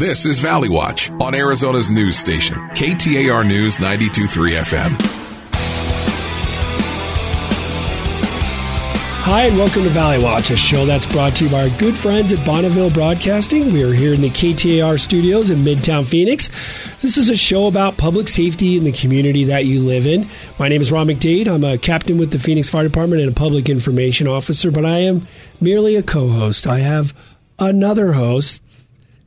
This is Valley Watch on Arizona's news station, KTAR News 923 FM. Hi, and welcome to Valley Watch, a show that's brought to you by our good friends at Bonneville Broadcasting. We are here in the KTAR studios in Midtown Phoenix. This is a show about public safety in the community that you live in. My name is Rob McDade. I'm a captain with the Phoenix Fire Department and a public information officer, but I am merely a co host. I have another host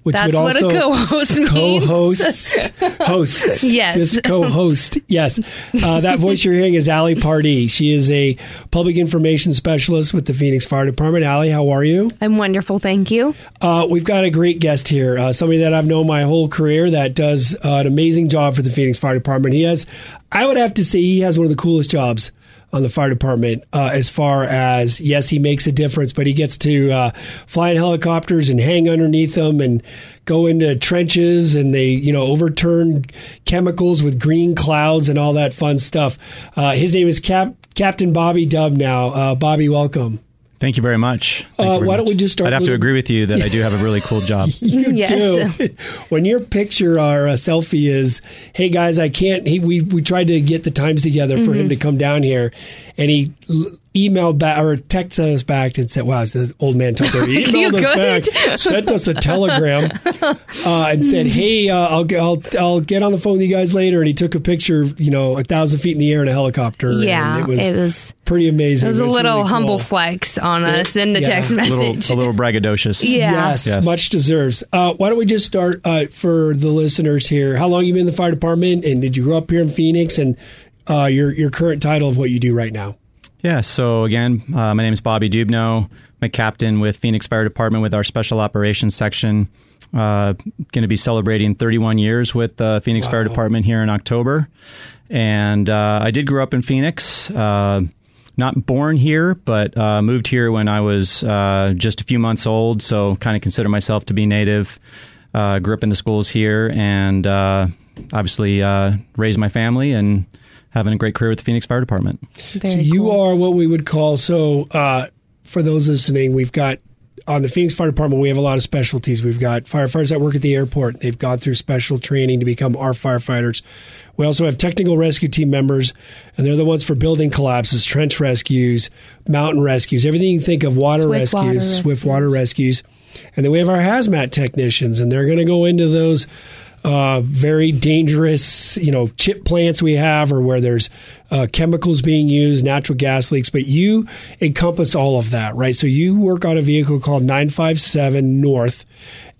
which That's would also what a co-host means. co-host host Yes. just co-host. Yes. Uh, that voice you're hearing is Allie Pardee. She is a public information specialist with the Phoenix Fire Department. Allie how are you? I'm wonderful, thank you. uh, we've got a great guest here uh, somebody that I've known my whole career that does uh, an amazing job for the Phoenix Fire Department. He has I would have to say he has one of the coolest jobs on the fire department uh, as far as yes he makes a difference but he gets to uh, fly in helicopters and hang underneath them and go into trenches and they you know overturn chemicals with green clouds and all that fun stuff. Uh, his name is Cap- captain bobby Dubnow. Uh, bobby welcome Thank you very much. Thank Uh, you very why don't we just start I'd have with- to agree with you that I do have a really cool job. you Yes. do. when your picture or a selfie is, "Hey guys, I can't." He, we we tried to get the times together for Mm-hmm. him to come down here, and he l- emailed back or texted us back and said, "Wow, this old man took there." He emailed us good? back, sent us a telegram, uh, and said, "Hey, uh, I'll get I'll, I'll get on the phone with you guys later." And he took a picture, you know, a thousand feet in the air in a helicopter. Yeah, and it was, it was pretty amazing. it was a little really humble cool. flex on us in the Yeah. text A A little, message. a little braggadocious. Yeah. Yes, Yes. much deserves. Uh, why don't we just start uh, for the listeners here? How long you been in the fire department, and did you grow up here in Phoenix? And uh, your your current title of what you do right now? Yeah. So again, uh, my name is Bobby Dubnow. I'm a captain with Phoenix Fire Department with our Special Operations Section. Uh, going to be celebrating 31 years with the Phoenix Fire Department here in October, and uh, I did grow up in Phoenix. Uh, not born here, but uh, moved here when I was uh, just a few months old. So kind of consider myself to be native. Uh, grew up in the schools here, and uh, obviously uh, raised my family and having a great career with the Phoenix Fire Department. Very so you cool. are what we would call. So uh, for those listening, we've got on the Phoenix Fire Department. We have a lot of specialties. We've got firefighters that work at the airport. They've gone through special training to become our firefighters. We also have technical rescue team members, and they're the ones for building collapses, trench rescues, mountain rescues, everything you think of water Swift rescues, water swift water rescues. And then we have our hazmat technicians, and they're going to go into those uh, very dangerous, you know, chip plants we have, or where there's uh, chemicals being used, natural gas leaks. But you encompass all of that, right? So you work on a vehicle called 957 North,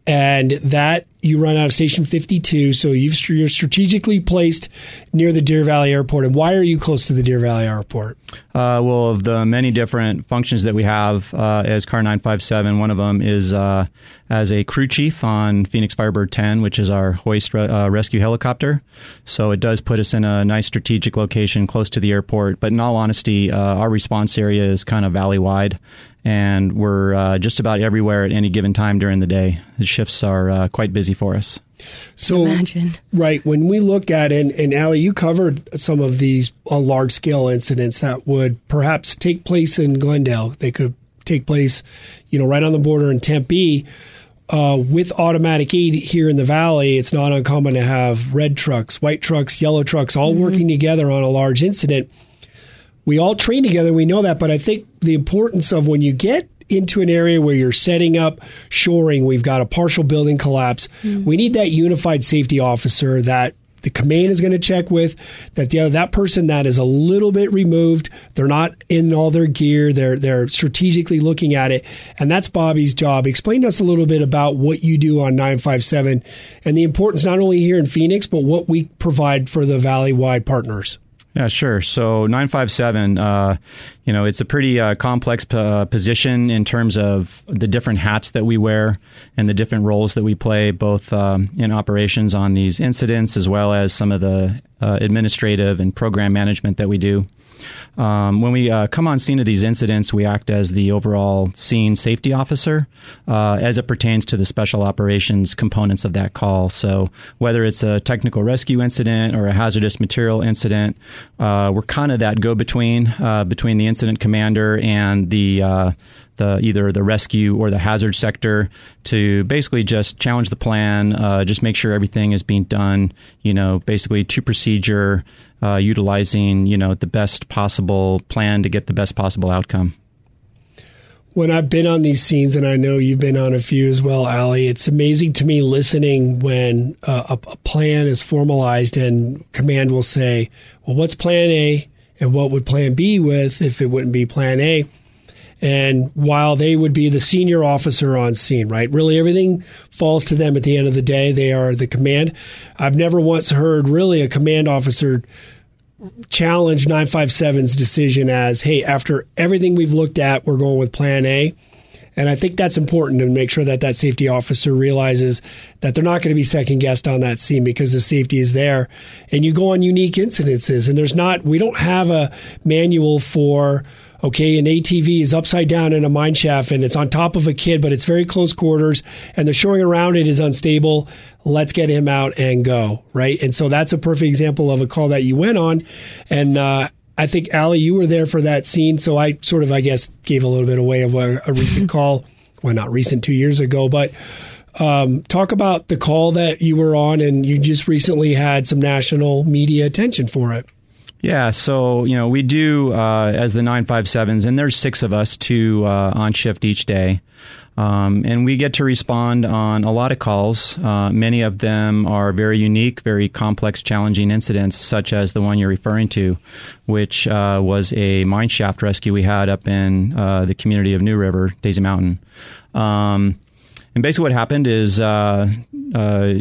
and that you run out of Station 52. So you've, you're strategically placed near the Deer Valley Airport. And why are you close to the Deer Valley Airport? Uh, well, of the many different functions that we have uh, as Car 957, one of them is uh, as a crew chief on Phoenix Firebird 10, which is our hoist re- uh, rescue helicopter. So it does put us in a nice strategic location close to the airport. But in all honesty, uh, our response area is kind of valley wide. And we're uh, just about everywhere at any given time during the day. The shifts are quite busy for us. So, Imagine. right when we look at it, and, and Allie, you covered some of these uh, large scale incidents that would perhaps take place in Glendale. They could take place, you know, right on the border in Tempe. Uh, with automatic aid here in the valley, it's not uncommon to have red trucks, white trucks, yellow trucks, all working together on a large incident. We all train together, we know that, but I think the importance of when you get into an area where you're setting up shoring, we've got a partial building collapse. Mm-hmm. We need that unified safety officer that the command is going to check with that the other, that person that is a little bit removed they're not in all their gear they're they're strategically looking at it and that's Bobby's job. Explain to us a little bit about what you do on 957 and the importance not only here in Phoenix but what we provide for the valley wide partners Yeah, sure. So 957, uh, you know, it's a pretty uh, complex p- uh, position in terms of the different hats that we wear and the different roles that we play, both um, in operations on these incidents as well as some of the uh, administrative and program management that we do. Um, when we uh, come on scene of these incidents, we act as the overall scene safety officer uh, as it pertains to the special operations components of that call. So, whether it's a technical rescue incident or a hazardous material incident, uh, we're kind of that go between uh, between the incident commander and the uh, the either the rescue or the hazard sector to basically just challenge the plan, uh, just make sure everything is being done, you know, basically to procedure, uh, utilizing you know the best possible plan to get the best possible outcome when I've been on these scenes, and I know you've been on a few as well, Ali, it's amazing to me listening when uh, a, a, plan is formalized and command will say, well, what's plan A and what would plan B with if it wouldn't be plan A? And while they would be the senior officer on scene, right? Really everything falls to them at the end of the day. They are the command. I've never once heard really a command officer challenge 957's decision as, hey, after everything we've looked at, we're going with plan A. And I think that's important to make sure that that safety officer realizes that they're not going to be second guessed on that scene because the safety is there. And you go on unique incidences, and there's not, we don't have a manual for Okay, an ATV is upside down in a mine shaft and it's on top of a kid, but it's very close quarters and the shoring around it is unstable. Let's get him out and go, right? And so that's a perfect example of a call that you went on. And, uh, I think Ali, you were there for that scene, so I sort of, I guess, gave a little bit away of a, a recent call. Well, not recent, two years ago, but um, talk about the call that you were on, and you just recently had some national media attention for it. Yeah, so you know we do uh, as the 957s, and there's six of us, two uh, on shift each day, um, and we get to respond on a lot of calls. Uh, many of them are very unique, very complex, challenging incidents, such as the one you're referring to, which uh, was a mine shaft rescue we had up in uh, the community of New River, Daisy Mountain. Um, and basically, what happened is uh, a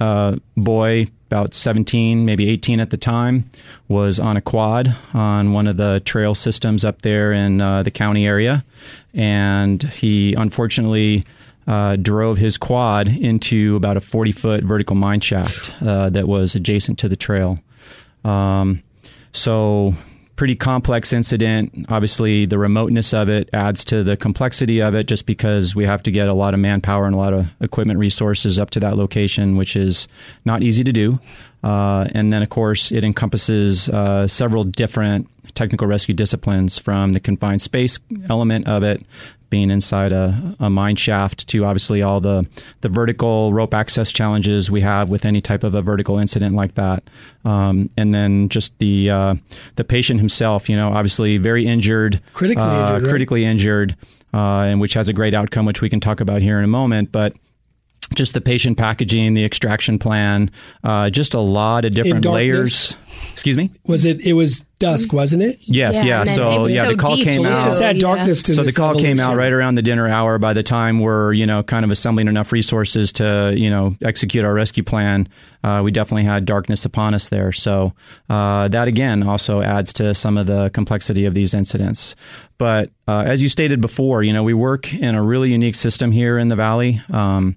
young boy about 17, maybe 18 at the time, was on a quad on one of the trail systems up there in uh, the county area. And he unfortunately uh, drove his quad into about a 40 foot vertical mine shaft uh, that was adjacent to the trail. Um, so pretty complex incident. Obviously, the remoteness of it adds to the complexity of it just because we have to get a lot of manpower and a lot of equipment resources up to that location, which is not easy to do. Uh, and then, of course, it encompasses uh, several different technical rescue disciplines from the confined space element of it being inside a, a mine shaft to obviously all the, the vertical rope access challenges we have with any type of a vertical incident like that. Um, and then just the uh, the patient himself, you know, obviously very injured, critically uh, injured, right? critically injured, uh, and which has a great outcome, which we can talk about here in a moment. But just the patient packaging, the extraction plan, uh, just a lot of different layers. Excuse me. Was it? It was dusk, wasn't it? Yes. Yeah. yeah. So yeah, so the call came so out. Just add darkness to so the call evolution. came out right around the dinner hour. By the time we're you know kind of assembling enough resources to you know execute our rescue plan, uh, we definitely had darkness upon us there. So uh, that again also adds to some of the complexity of these incidents. But uh, as you stated before, you know we work in a really unique system here in the valley. Um,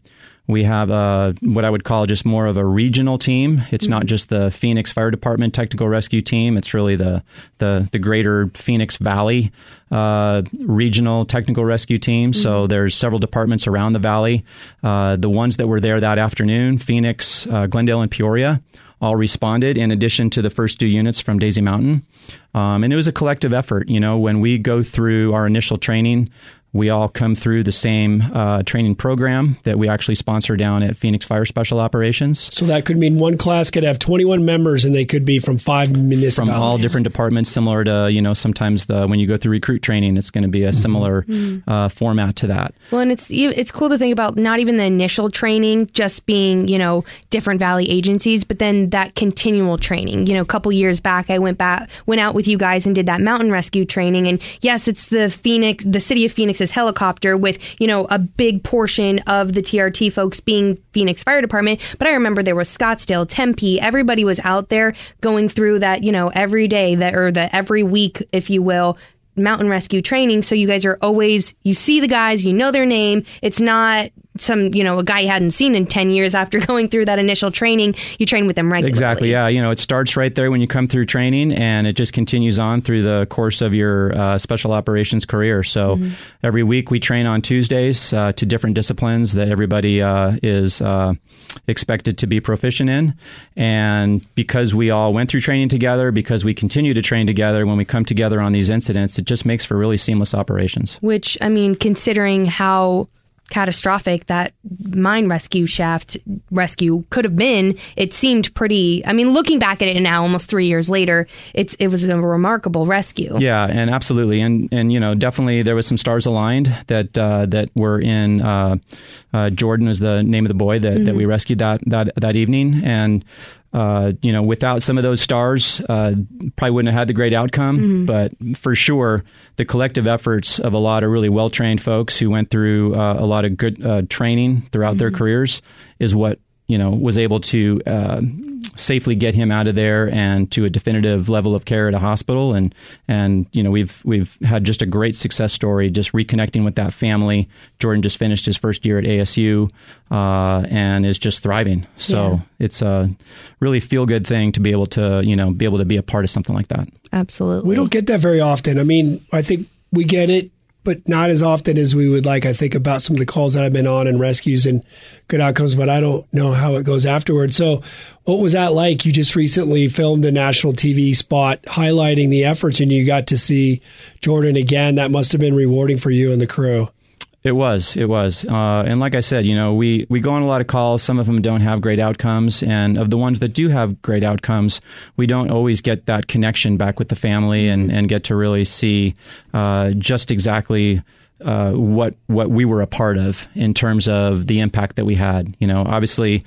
we have a, what I would call just more of a regional team. It's mm-hmm. not just the Phoenix Fire Department Technical Rescue Team. It's really the the, the greater Phoenix Valley uh, regional technical rescue team. Mm-hmm. So there's several departments around the valley. Uh, the ones that were there that afternoon, Phoenix, uh, Glendale, and Peoria all responded in addition to the first two units from Daisy Mountain. Um, and it was a collective effort. You know, when we go through our initial training, we all come through the same uh, training program that we actually sponsor down at Phoenix Fire Special Operations. So that could mean one class could have 21 members, and they could be from five municipalities. From all different departments, similar to you know sometimes the when you go through recruit training, it's going to be a mm-hmm. similar mm-hmm. uh, format to that. Well, and it's it's cool to think about not even the initial training just being you know different valley agencies, but then that continual training. You know, a couple years back, I went back went out with you guys and did that mountain rescue training, and yes, it's the Phoenix, the city of Phoenix Phoenix's helicopter with, you know, a big portion of the TRT folks being Phoenix Fire Department. But I remember there was Scottsdale, Tempe, everybody was out there going through that, you know, every day that or the every week, if you will, mountain rescue training. So you guys are always, you see the guys, you know their name. It's not some, you know, a guy you hadn't seen in 10 years after going through that initial training, you train with them regularly. Exactly. Yeah. You know, it starts right there when you come through training, and it just continues on through the course of your uh, special operations career. So Mm-hmm. every week we train on Tuesdays uh, to different disciplines that everybody uh, is uh, expected to be proficient in, and because we all went through training together, because we continue to train together, when we come together on these incidents, it just makes for really seamless operations. Which, I mean, considering how catastrophic that mine rescue shaft rescue could have been, it seemed pretty. I mean, looking back at it now, almost three years later, it's it was a remarkable rescue. Yeah, and absolutely, and and you know, definitely there was some stars aligned that uh, that were in. Uh, uh, Jordan is the name of the boy that, that we rescued that that that evening, and uh, you know, without some of those stars, uh, probably wouldn't have had the great outcome. But for sure, the collective efforts of a lot of really well trained folks who went through uh, a lot of good uh, training throughout their careers is what you know was able to uh, safely get him out of there and to a definitive level of care at a hospital and and you know we've we've had just a great success story just reconnecting with that family Jordan just finished his first year at ASU uh, and is just thriving so Yeah. it's a really feel good thing to be able to you know be able to be a part of something like that Absolutely. We don't get that very often. I mean, I think we get it, but not as often as we would like. I think about some of the calls that I've been on and rescues and good outcomes, but I don't know how it goes afterwards. So, what was that like? You just recently filmed a national TV spot highlighting the efforts, and you got to see Jordan again. That must have been rewarding for you and the crew. It was, it was, uh, and like I said, you know, we we go on a lot of calls. Some of them don't have great outcomes, and of the ones that do have great outcomes, we don't always get that connection back with the family and and get to really see uh, just exactly. Uh, what what we were a part of in terms of the impact that we had, you know, obviously,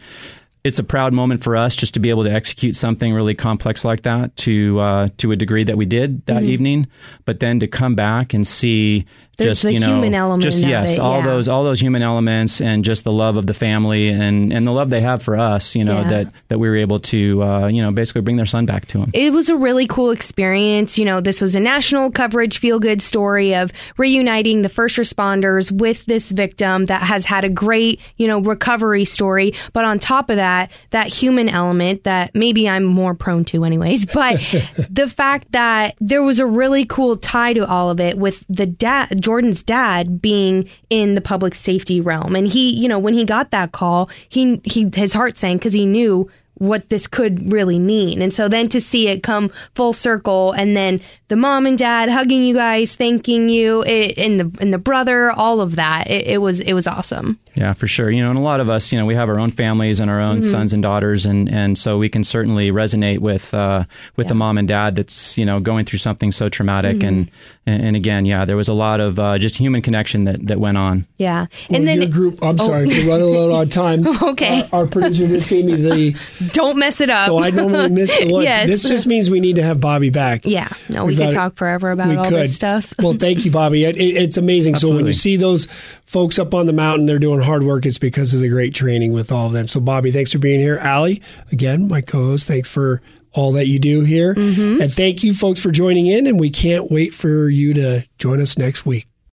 it's a proud moment for us just to be able to execute something really complex like that to uh, to a degree that we did that evening. But then to come back and see There's just the you know human element just yes it, all yeah. those all those human elements and just the love of the family and and the love they have for us. You know Yeah. that that we were able to uh, you know basically bring their son back to them. it was a really cool experience. You know, this was a national coverage, feel good story of reuniting the first responders with this victim that has had a great, you know, recovery story. But on top of that, that human element that maybe I'm more prone to, anyways. But the fact that there was a really cool tie to all of it with the dad, Jordan's dad, being in the public safety realm, and he, you know, when he got that call, he he his heart sank because he knew what this could really mean. And so then to see it come full circle and then the mom and dad hugging you guys, thanking you, it, and the and the brother, all of that, it, it was it was awesome. Yeah, for sure. You know, and a lot of us, you know, we have our own families and our own Mm-hmm. sons and daughters, and, and so we can certainly resonate with uh, with the mom and dad that's you know going through something so traumatic, Mm-hmm. and, and and again, yeah, there was a lot of uh, just human connection that, that went on. Yeah. Well, and then your group. I'm sorry, we're running a little on time. Okay. Our, our producer just gave me the. Don't mess it up. So I normally miss the lunch. Yes. This just means we need to have Bobby back. yeah. No, we We've could got it. talk forever about we all could. this stuff. well, thank you, Bobby. It, it, it's amazing. So when you see those folks up on the mountain, they're doing hard work. It's because of the great training with all of them. So, Bobby, thanks for being here. Allie, again, my co-host, thanks for all that you do here, Mm-hmm. and thank you, folks, for joining in. And we can't wait for you to join us next week.